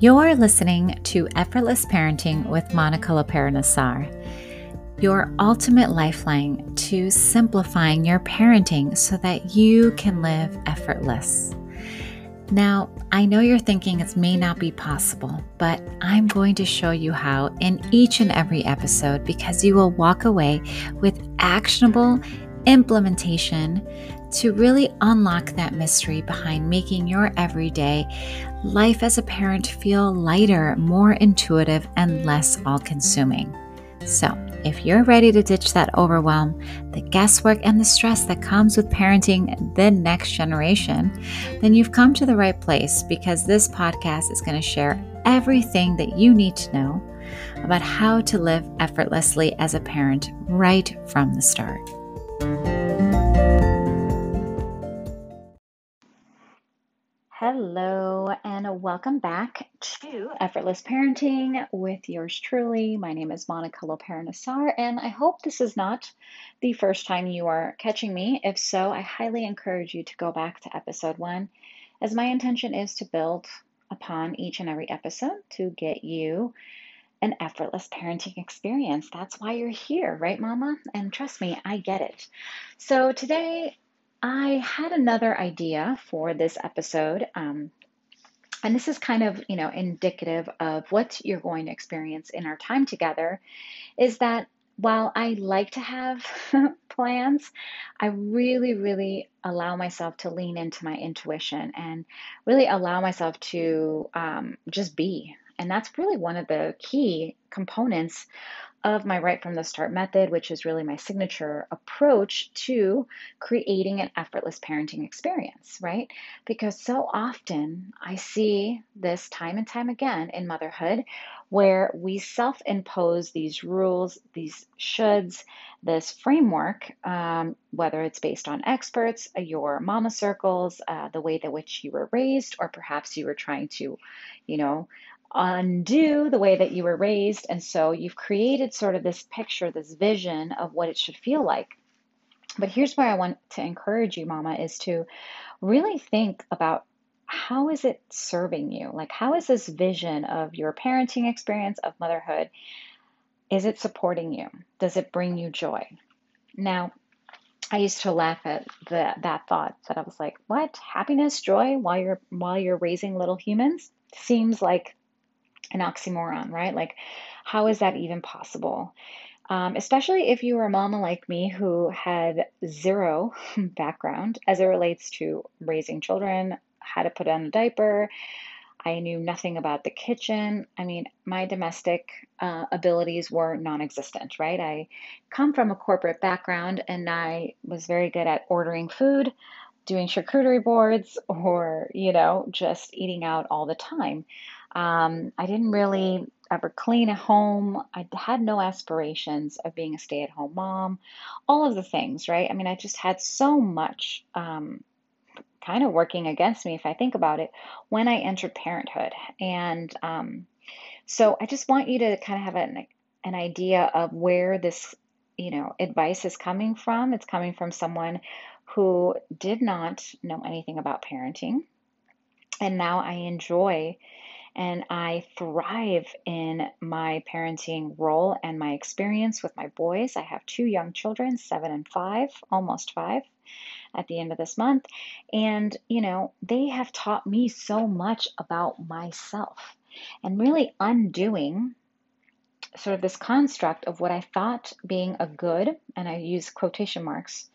You're listening to Effortless Parenting with Monica Lopera Nassar, your ultimate lifeline to simplifying your parenting so that you can live effortless. Now, I know you're thinking it may not be possible, but I'm going to show you how in each and every episode because you will walk away with actionable implementation to really unlock that mystery behind making your everyday life as a parent feel lighter, more intuitive, and less all consuming. So, if you're ready to ditch that overwhelm, the guesswork, and the stress that comes with parenting the next generation, then you've come to the right place because this podcast is going to share everything that you need to know about how to live effortlessly as a parent right from the start. Hello, and welcome back to Effortless Parenting with yours truly. My name is Monica Lopera Nassar, and I hope this is not the first time you are catching me. If so, I highly encourage you to go back to episode one, as my intention is to build upon each and every episode to get you an effortless parenting experience. That's why you're here, right, Mama? And trust me, I get it. So today, I had another idea for this episode. Um, and this is kind of, you know, indicative of what you're going to experience in our time together is that while I like to have plans, I really, really allow myself to lean into my intuition and really allow myself to um, just be. And that's really one of the key components of my right from the start method, which is really my signature approach to creating an effortless parenting experience, right? Because so often I see this time and time again in motherhood where we self impose these rules, these shoulds, this framework, um, whether it's based on experts, uh, your mama circles, uh, the way that which you were raised, or perhaps you were trying to, you know, undo the way that you were raised. And so you've created sort of this picture, this vision of what it should feel like. But here's where I want to encourage you, Mama, is to really think about how is it serving you? Like, how is this vision of your parenting experience of motherhood? Is it supporting you? Does it bring you joy? Now, I used to laugh at the, that thought that I was like, "What happiness, joy while you're while you're raising little humans?" Seems like an oxymoron, right? Like, how is that even possible? Um, especially if you were a mama like me who had zero background as it relates to raising children, how to put on a diaper. I knew nothing about the kitchen. I mean, my domestic uh, abilities were non existent, right? I come from a corporate background and I was very good at ordering food, doing charcuterie boards, or, you know, just eating out all the time. Um, I didn't really ever clean a home. I had no aspirations of being a stay at home mom, all of the things, right? I mean, I just had so much um, kind of working against me, if I think about it, when I entered parenthood. And um, so I just want you to kind of have an, an idea of where this, you know, advice is coming from. It's coming from someone who did not know anything about parenting. And now I enjoy and I thrive in my parenting role and my experience with my boys. I have two young children, seven and five, almost five at the end of this month. And, you know, they have taught me so much about myself and really undoing sort of this construct of what I thought being a good, and I use quotation marks,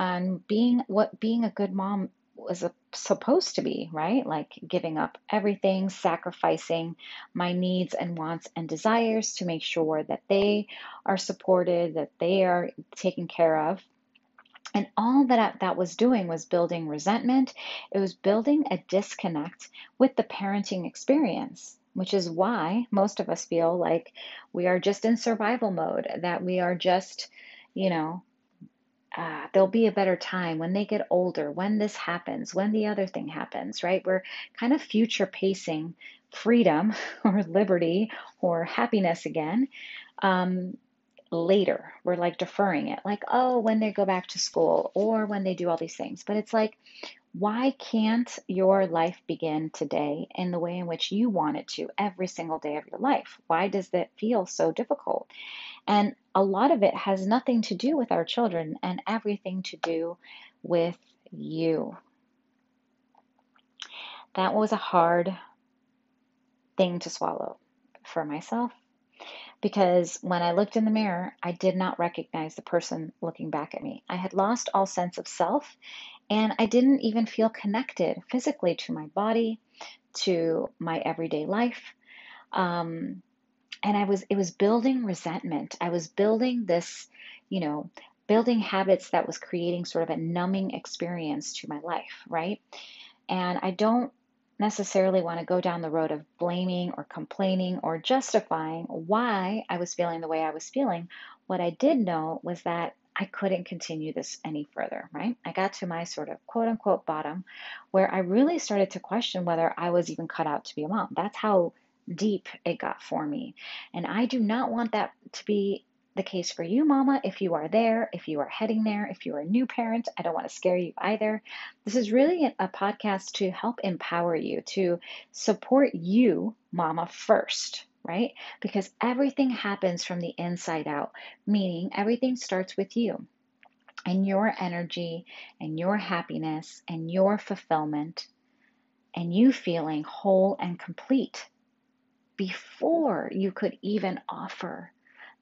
and being what being a good mom was supposed to be, right? Like giving up everything, sacrificing my needs and wants and desires to make sure that they are supported, that they are taken care of. And all that that was doing was building resentment. It was building a disconnect with the parenting experience, which is why most of us feel like we are just in survival mode, that we are just, you know, uh, there'll be a better time when they get older, when this happens, when the other thing happens, right? We're kind of future pacing freedom or liberty or happiness again um, later. We're like deferring it, like, oh, when they go back to school or when they do all these things. But it's like Why can't your life begin today in the way in which you want it to every single day of your life? Why does that feel so difficult? And a lot of it has nothing to do with our children and everything to do with you. That was a hard thing to swallow for myself because when I looked in the mirror, I did not recognize the person looking back at me. I had lost all sense of self and I didn't even feel connected physically to my body, to my everyday life. Um, and I was, it was building resentment. I was building this, you know, building habits that was creating sort of a numbing experience to my life, right? And I don't necessarily want to go down the road of blaming or complaining or justifying why I was feeling the way I was feeling. What I did know was that I couldn't continue this any further, right? I got to my sort of quote unquote bottom where I really started to question whether I was even cut out to be a mom. That's how deep it got for me. And I do not want that to be the case for you, Mama, if you are there, if you are heading there, if you're a new parent. I don't want to scare you either. This is really a podcast to help empower you, to support you, Mama, first, right? Because everything happens from the inside out, meaning everything starts with you and your energy and your happiness and your fulfillment and you feeling whole and complete before you could even offer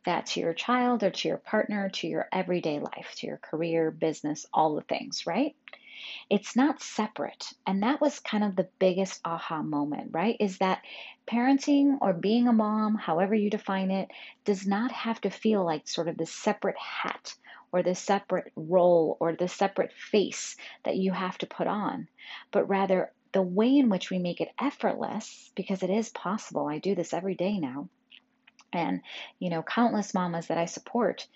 that to your child or to your partner, to your everyday life, to your career, business, all the things, right? It's not separate. And that was kind of the biggest aha moment, right? Is that parenting or being a mom, however you define it, does not have to feel like sort of this separate hat or the separate role or the separate face that you have to put on, but rather the way in which we make it effortless, because it is possible. I do this every day now and you know countless mamas that i support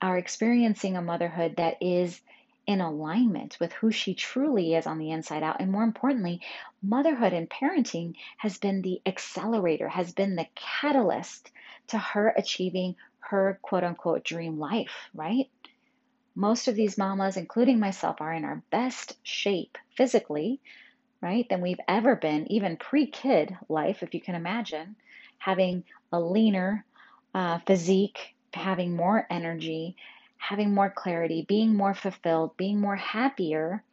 are experiencing a motherhood that is in alignment with who she truly is on the inside out. And more importantly motherhood and parenting has been the accelerator has been the catalyst to her achieving her quote unquote dream life right? Most of these mamas including myself are in our best shape physically right than we've ever been even pre-kid life if you can imagine having a leaner uh, physique, having more energy, having more clarity, being more fulfilled, being more happier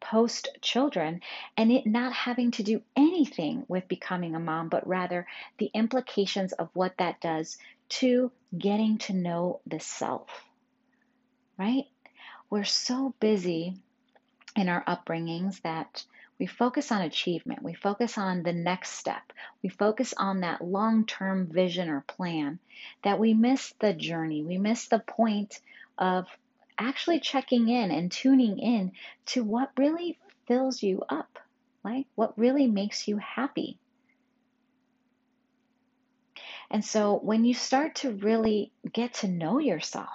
post children, and it not having to do anything with becoming a mom, but rather the implications of what that does to getting to know the self, right? We're so busy in our upbringings that we focus on achievement. We focus on the next step. We focus on that long term vision or plan that we miss the journey. We miss the point of actually checking in and tuning in to what really fills you up, right? what really makes you happy. And so when you start to really get to know yourself,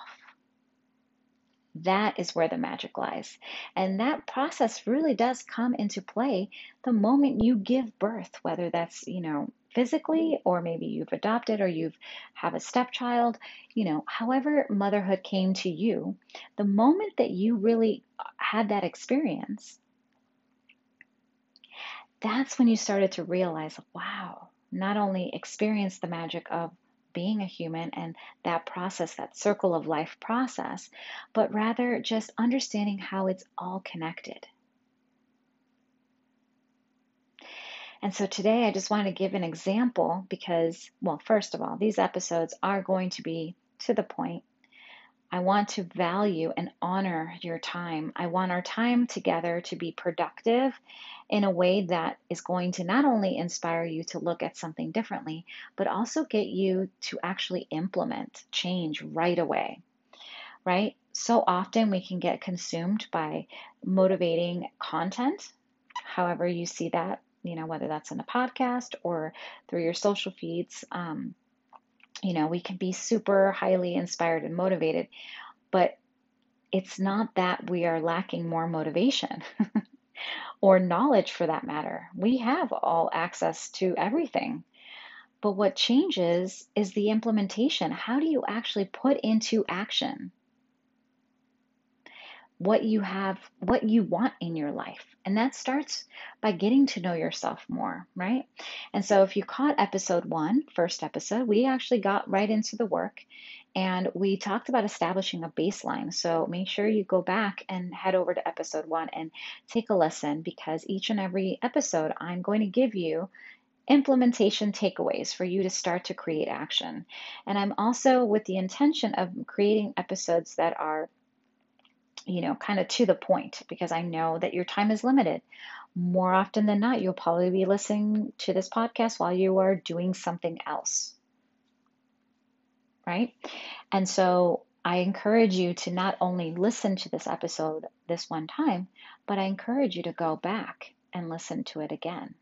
that is where the magic lies. And that process really does come into play the moment you give birth, whether that's, you know, physically or maybe you've adopted or you've have a stepchild, you know, however motherhood came to you, the moment that you really uh, had that experience, that's when you started to realize, wow, not only experience the magic of being a human and that process, that circle of life process, but rather just understanding how it's all connected. And so today I just want to give an example because, well, first of all, these episodes are going to be to the point I want to value and honor your time. I want our time together to be productive in a way that is going to not only inspire you to look at something differently, but also get you to actually implement change right away. Right? So often we can get consumed by motivating content, however, you see that, you know, whether that's in a podcast or through your social feeds. Um, you know, we can be super highly inspired and motivated, but it's not that we are lacking more motivation or knowledge for that matter. We have all access to everything. But what changes is the implementation. How do you actually put into action? What you have, what you want in your life. And that starts by getting to know yourself more, right? And so if you caught episode one, first episode, we actually got right into the work and we talked about establishing a baseline. So make sure you go back and head over to episode one and take a listen because each and every episode, I'm going to give you implementation takeaways for you to start to create action. And I'm also with the intention of creating episodes that are you know, kind of to the point because I know that your time is limited. More often than not, you'll probably be listening to this podcast while you are doing something else. Right? And so I encourage you to not only listen to this episode this one time, but I encourage you to go back and listen to it again.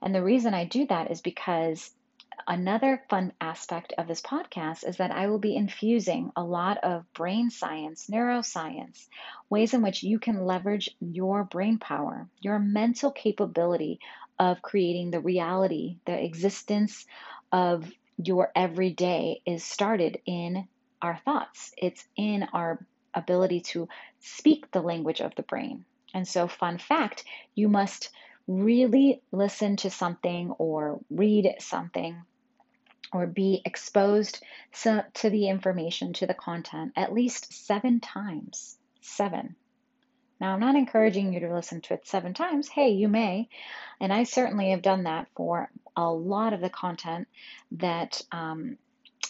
And the reason I do that is because Another fun aspect of this podcast is that I will be infusing a lot of brain science, neuroscience, ways in which you can leverage your brain power, your mental capability of creating the reality, the existence of your everyday is started in our thoughts. It's in our ability to speak the language of the brain. And so, fun fact you must really listen to something or read something or be exposed to the information, to the content, at least seven times. Seven. Now, I'm not encouraging you to listen to it seven times. Hey, you may. And I certainly have done that for a lot of the content that, um,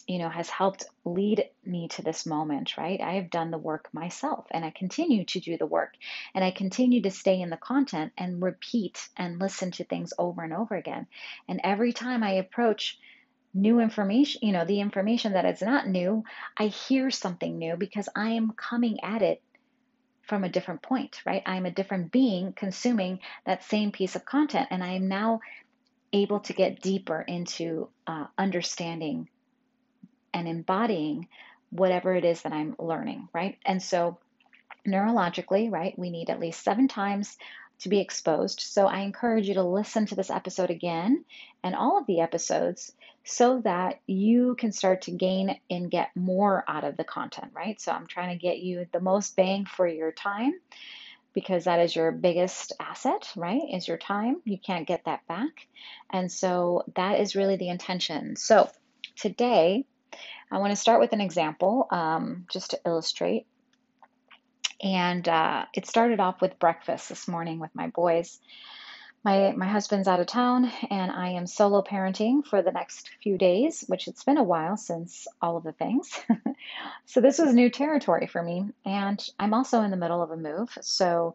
you know, has helped lead me to this moment, right? I have done the work myself and I continue to do the work and I continue to stay in the content and repeat and listen to things over and over again. And every time I approach new information, you know, the information that is not new, I hear something new because I am coming at it from a different point, right? I'm a different being consuming that same piece of content, and I am now able to get deeper into uh, understanding and embodying whatever it is that I'm learning, right? And so, neurologically, right, we need at least seven times to be exposed. So I encourage you to listen to this episode again and all of the episodes so that you can start to gain and get more out of the content, right? So I'm trying to get you the most bang for your time because that is your biggest asset, right? Is your time. You can't get that back. And so that is really the intention. So today, I want to start with an example um, just to illustrate and uh, it started off with breakfast this morning with my boys. My, my husband's out of town, and I am solo parenting for the next few days, which it's been a while since all of the things. so, this was new territory for me. And I'm also in the middle of a move. So,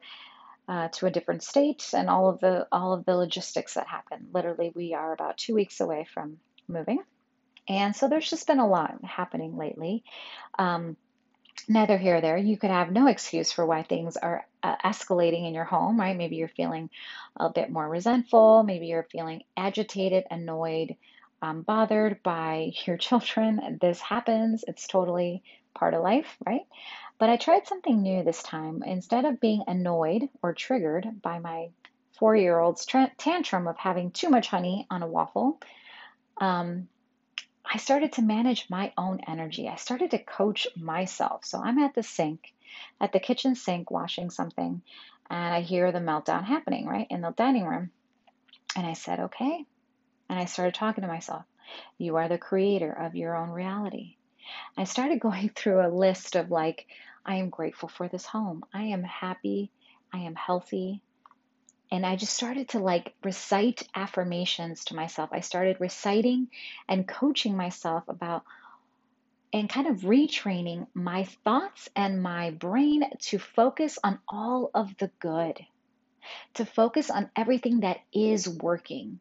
uh, to a different state and all of the all of the logistics that happen. Literally, we are about two weeks away from moving, and so there's just been a lot happening lately. Um, neither here or there. You could have no excuse for why things are uh, escalating in your home, right? Maybe you're feeling a bit more resentful. Maybe you're feeling agitated, annoyed, um, bothered by your children. This happens. It's totally part of life, right? But I tried something new this time. Instead of being annoyed or triggered by my four year old's tantrum of having too much honey on a waffle, um, I started to manage my own energy. I started to coach myself. So I'm at the sink, at the kitchen sink, washing something, and I hear the meltdown happening, right, in the dining room. And I said, okay. And I started talking to myself. You are the creator of your own reality. I started going through a list of like, I am grateful for this home. I am happy. I am healthy and I just started to like recite affirmations to myself. I started reciting and coaching myself about and kind of retraining my thoughts and my brain to focus on all of the good, to focus on everything that is working.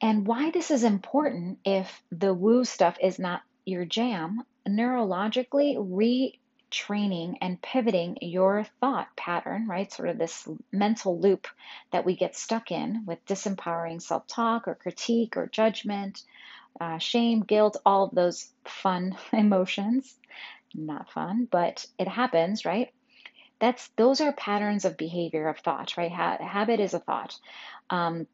And why this is important if the woo stuff is not your jam, neurologically, re training and pivoting your thought pattern, right? Sort of this mental loop that we get stuck in with disempowering self talk or critique or judgment, uh, shame, guilt, all of those fun emotions. Not fun, but it happens, right? That's those are patterns of behavior of thought, right? Ha- habit is a thought. Um,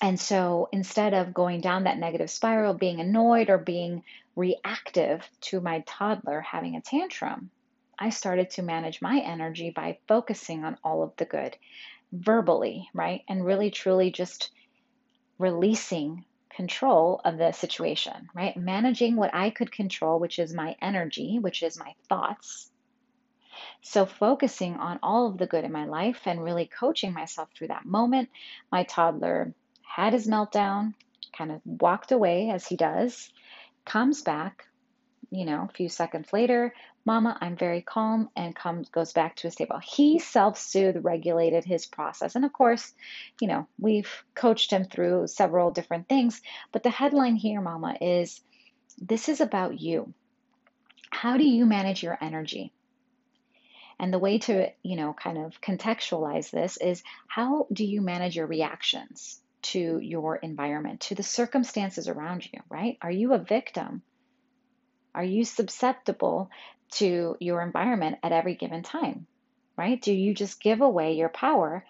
and so instead of going down that negative spiral, being annoyed or being reactive to my toddler having a tantrum, I started to manage my energy by focusing on all of the good verbally, right? And really, truly just releasing control of the situation, right? Managing what I could control, which is my energy, which is my thoughts. So, focusing on all of the good in my life and really coaching myself through that moment. My toddler had his meltdown, kind of walked away as he does, comes back, you know, a few seconds later, Mama, I'm very calm, and comes goes back to his table. He self-soothed, regulated his process. And of course, you know, we've coached him through several different things. But the headline here, Mama, is this is about you. How do you manage your energy? And the way to, you know, kind of contextualize this is how do you manage your reactions to your environment, to the circumstances around you, right? Are you a victim? Are you susceptible to your environment at every given time? Right? Do you just give away your power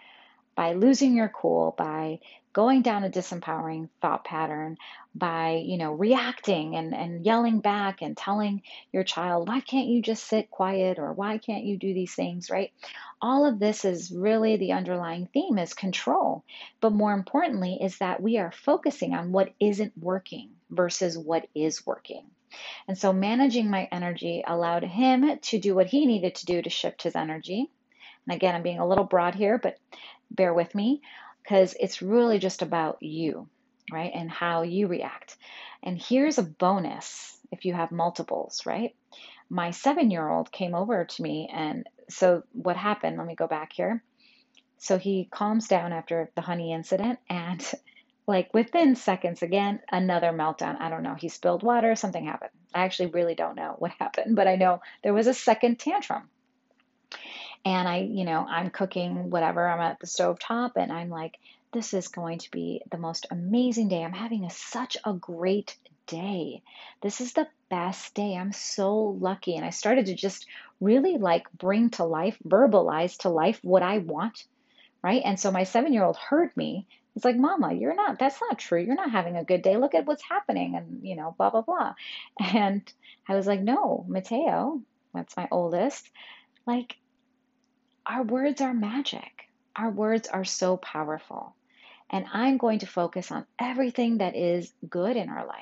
by losing your cool, by going down a disempowering thought pattern, by, you know, reacting and, and yelling back and telling your child, why can't you just sit quiet or why can't you do these things, right? All of this is really the underlying theme is control. But more importantly, is that we are focusing on what isn't working versus what is working. And so managing my energy allowed him to do what he needed to do to shift his energy. And again, I'm being a little broad here, but bear with me because it's really just about you, right? And how you react. And here's a bonus if you have multiples, right? My seven year old came over to me, and so what happened? Let me go back here. So he calms down after the honey incident, and like within seconds again another meltdown i don't know he spilled water something happened i actually really don't know what happened but i know there was a second tantrum and i you know i'm cooking whatever i'm at the stove top and i'm like this is going to be the most amazing day i'm having a, such a great day this is the best day i'm so lucky and i started to just really like bring to life verbalize to life what i want right and so my seven year old heard me it's like, Mama, you're not, that's not true. You're not having a good day. Look at what's happening and, you know, blah, blah, blah. And I was like, no, Mateo, that's my oldest, like, our words are magic. Our words are so powerful. And I'm going to focus on everything that is good in our life.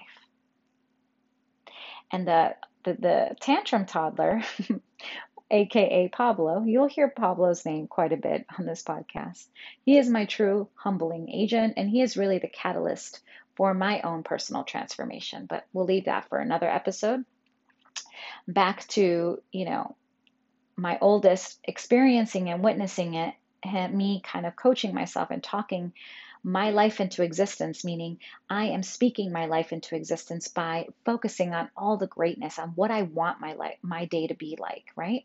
And the, the, the tantrum toddler aka Pablo. You'll hear Pablo's name quite a bit on this podcast. He is my true humbling agent, and he is really the catalyst for my own personal transformation. But we'll leave that for another episode. Back to, you know, my oldest experiencing and witnessing it, and me kind of coaching myself and talking my life into existence, meaning I am speaking my life into existence by focusing on all the greatness, on what I want my life, my day to be like, right?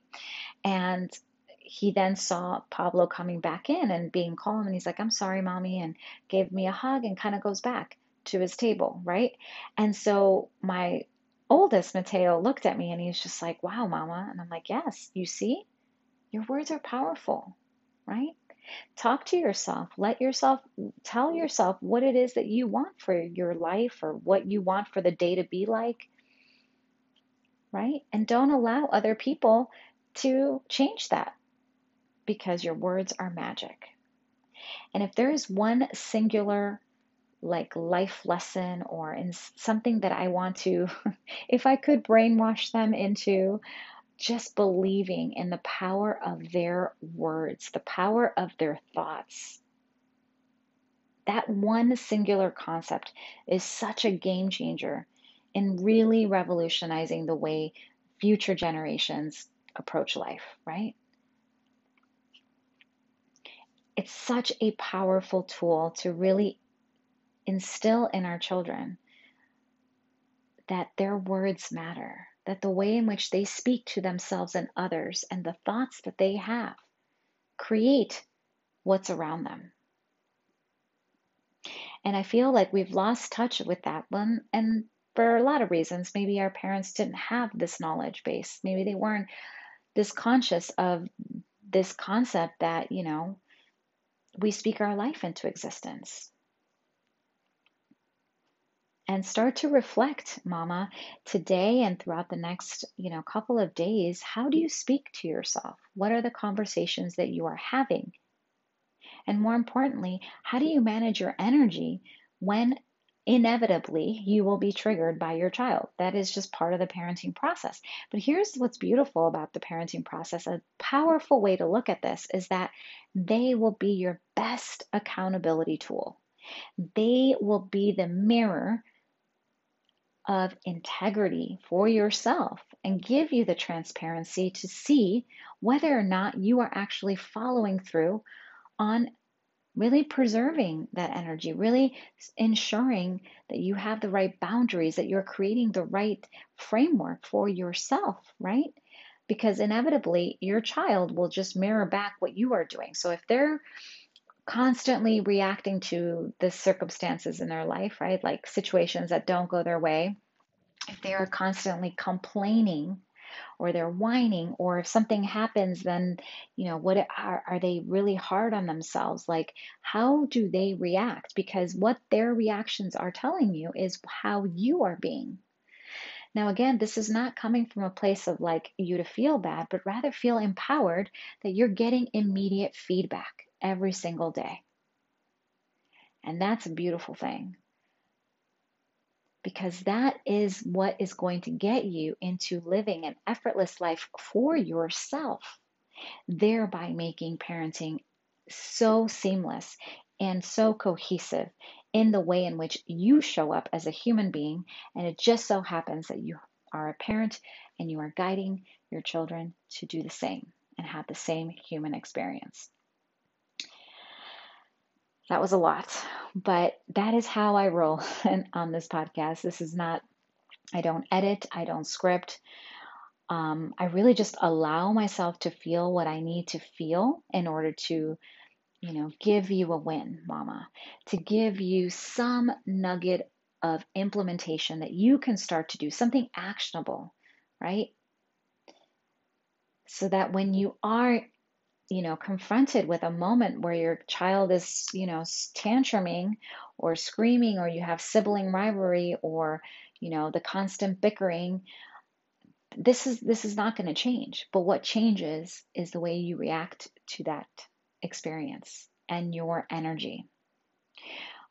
And he then saw Pablo coming back in and being calm, and he's like, I'm sorry, mommy, and gave me a hug and kind of goes back to his table, right? And so my oldest, Mateo, looked at me and he's just like, Wow, mama. And I'm like, Yes, you see, your words are powerful, right? Talk to yourself. Let yourself tell yourself what it is that you want for your life or what you want for the day to be like. Right? And don't allow other people to change that because your words are magic. And if there is one singular like life lesson or in something that I want to, if I could brainwash them into just believing in the power of their words, the power of their thoughts. That one singular concept is such a game changer in really revolutionizing the way future generations approach life, right? It's such a powerful tool to really instill in our children that their words matter, that the way in which they speak to themselves and others and the thoughts that they have create what's around them. And I feel like we've lost touch with that one. And for a lot of reasons, maybe our parents didn't have this knowledge base. Maybe they weren't this conscious of this concept that, you know, we speak our life into existence. And start to reflect, mama, today and throughout the next, you know, couple of days, how do you speak to yourself? What are the conversations that you are having? And more importantly, how do you manage your energy when inevitably you will be triggered by your child? That is just part of the parenting process. But here's what's beautiful about the parenting process a powerful way to look at this is that they will be your best accountability tool. They will be the mirror of integrity for yourself and give you the transparency to see whether or not you are actually following through on really preserving that energy, really ensuring that you have the right boundaries, that you're creating the right framework for yourself, right? Because inevitably, your child will just mirror back what you are doing. So if they're constantly reacting to the circumstances in their life, right? Like situations that don't go their way, if they are constantly complaining or they're whining or if something happens then you know what are, are they really hard on themselves? Like how do they react? Because what their reactions are telling you is how you are being. Now again this is not coming from a place of like you to feel bad but rather feel empowered that you're getting immediate feedback every single day and that's a beautiful thing because that is what is going to get you into living an effortless life for yourself, thereby making parenting so seamless and so cohesive in the way in which you show up as a human being. And it just so happens that you are a parent and you are guiding your children to do the same and have the same human experience. That was a lot, but that is how I roll on this podcast. This is not, I don't edit, I don't script. Um, I really just allow myself to feel what I need to feel in order to, you know, give you a win, mama, to give you some nugget of implementation that you can start to do, something actionable, right? So that when you are you know, confronted with a moment where your child is, you know, tantruming or screaming, or you have sibling rivalry, or, you know, the constant bickering, this is this is not going to change. But what changes is the way you react to that experience and your energy.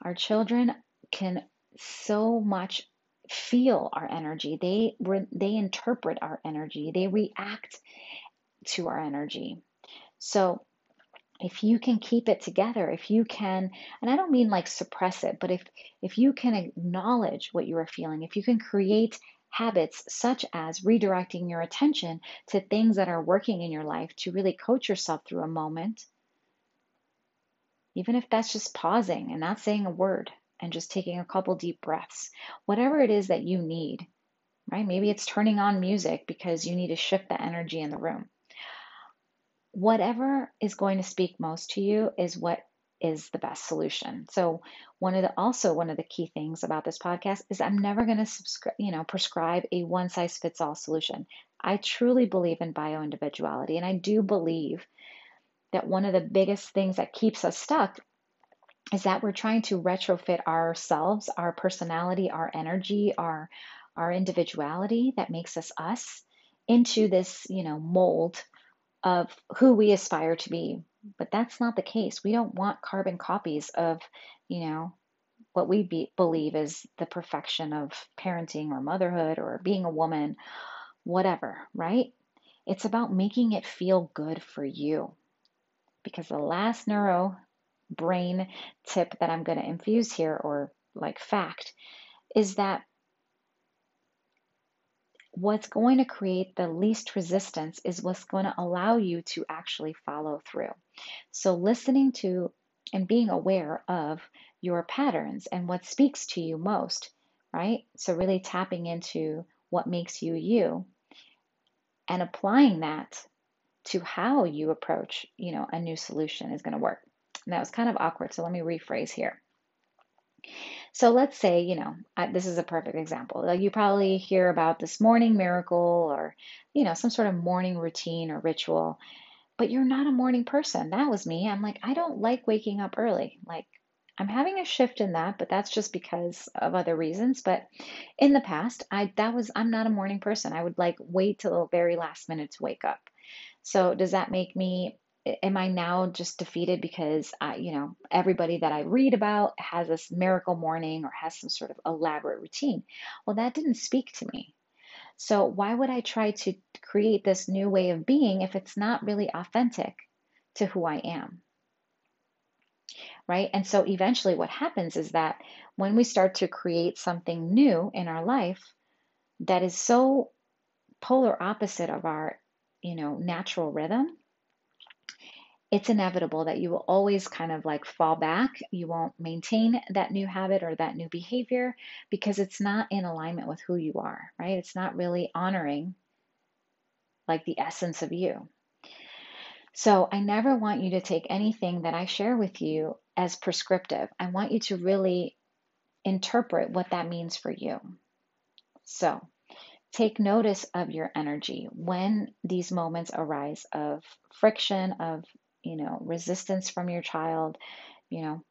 Our children can so much feel our energy. They they interpret our energy. They react to our energy. So if you can keep it together, if you can, and I don't mean like suppress it, but if if you can acknowledge what you are feeling, if you can create habits such as redirecting your attention to things that are working in your life to really coach yourself through a moment, even if that's just pausing and not saying a word and just taking a couple deep breaths, whatever it is that you need, right? Maybe it's turning on music because you need to shift the energy in the room whatever is going to speak most to you is what is the best solution. So one of the also one of the key things about this podcast is I'm never going to subscribe, you know, prescribe a one size fits all solution. I truly believe in bio individuality and I do believe that one of the biggest things that keeps us stuck is that we're trying to retrofit ourselves, our personality, our energy, our our individuality that makes us us into this, you know, mold of who we aspire to be. But that's not the case. We don't want carbon copies of, you know, what we be, believe is the perfection of parenting or motherhood or being a woman, whatever, right? It's about making it feel good for you. Because the last neuro brain tip that I'm going to infuse here, or like fact, is that what's going to create the least resistance is what's going to allow you to actually follow through. So, listening to and being aware of your patterns and what speaks to you most, right? So, really tapping into what makes you you and applying that to how you approach, you know, a new solution is going to work. And that was kind of awkward, so let me rephrase here. So let's say, you know, I, this is a perfect example. Like you probably hear about this morning miracle or, you know, some sort of morning routine or ritual, but you're not a morning person. That was me. I'm like, I don't like waking up early. Like, I'm having a shift in that, but that's just because of other reasons. But in the past, I that was I'm not a morning person. I would like wait till the very last minute to wake up. So does that make me am I now just defeated because I, you know, everybody that I read about has this miracle morning or has some sort of elaborate routine? Well, that didn't speak to me. So why would I try to create this new way of being if it's not really authentic to who I am? Right? And so eventually what happens is that when we start to create something new in our life that is so polar opposite of our, you know, natural rhythm, it's inevitable that you will always kind of like fall back. You won't maintain that new habit or that new behavior because it's not in alignment with who you are, right? It's not really honoring like the essence of you. So I never want you to take anything that I share with you as prescriptive. I want you to really interpret what that means for you. So take notice of your energy when these moments arise of friction, of you know, resistance from your child, you know,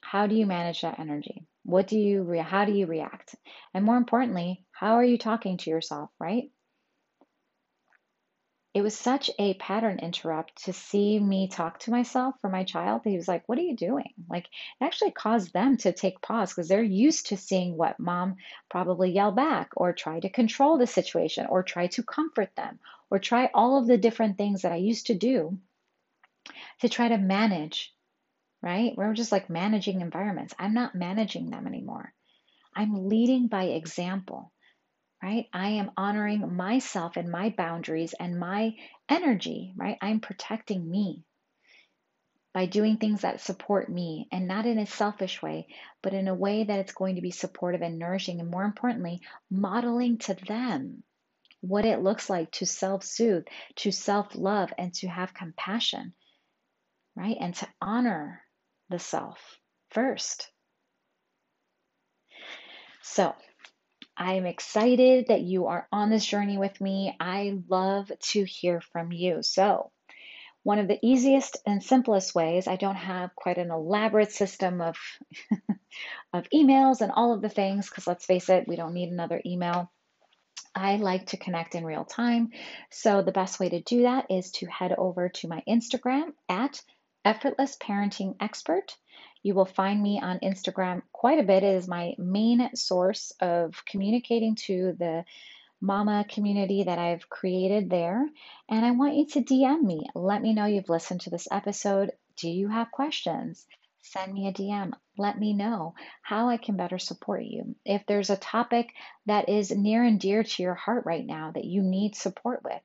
how do you manage that energy? What do you re- how do you react? And more importantly, how are you talking to yourself, right? It was such a pattern interrupt to see me talk to myself for my child. He was like, What are you doing? Like, it actually caused them to take pause because they're used to seeing what mom probably yell back or try to control the situation or try to comfort them or try all of the different things that I used to do to try to manage, right? We're just like managing environments. I'm not managing them anymore. I'm leading by example, right? I am honoring myself and my boundaries and my energy, right? I'm protecting me by doing things that support me and not in a selfish way, but in a way that it's going to be supportive and nourishing. And more importantly, modeling to them what it looks like to self soothe, to self love, and to have compassion right? And to honor the self first. So, I'm excited that you are on this journey with me. I love to hear from you. So, one of the easiest and simplest ways, I don't have quite an elaborate system of, of emails and all of the things, because let's face it, we don't need another email. I like to connect in real time. So, the best way to do that is to head over to my Instagram at Effortless Parenting Expert. You will find me on Instagram quite a bit. It is my main source of communicating to the mama community that I've created there. And I want you to DM me. Let me know you've listened to this episode. Do you have questions? Send me a DM. Let me know how I can better support you. If there's a topic that is near and dear to your heart right now that you need support with,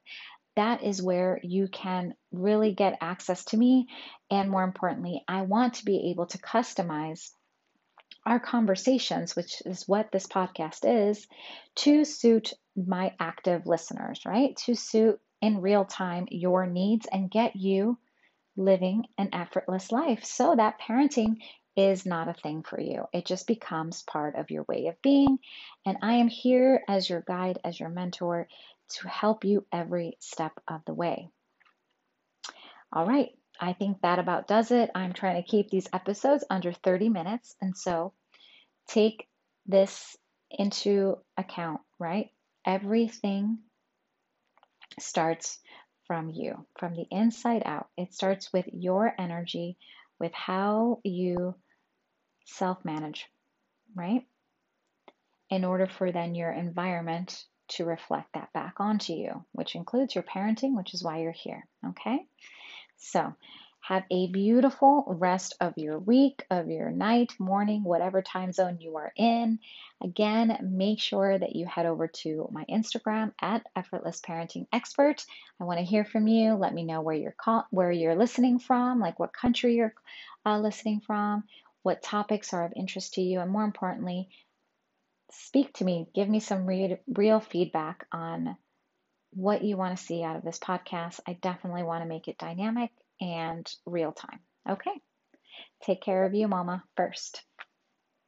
that is where you can really get access to me. And more importantly, I want to be able to customize our conversations, which is what this podcast is, to suit my active listeners, right? To suit in real time your needs and get you living an effortless life so that parenting is not a thing for you. It just becomes part of your way of being. And I am here as your guide, as your mentor, to help you every step of the way. All right, I think that about does it. I'm trying to keep these episodes under 30 minutes, and so take this into account, right? Everything starts from you, from the inside out. It starts with your energy, with how you self manage, right? In order for then your environment to reflect that back onto you, which includes your parenting, which is why you're here. Okay? So, have a beautiful rest of your week, of your night, morning, whatever time zone you are in. Again, make sure that you head over to my Instagram at Effortless Parenting Expert. I want to hear from you. Let me know where you're call- where you're listening from, like what country you're uh, listening from, what topics are of interest to you, and more importantly, speak to me. Give me some real, real feedback on what you want to see out of this podcast. I definitely want to make it dynamic and real time. Okay. Take care of you, Mama, first.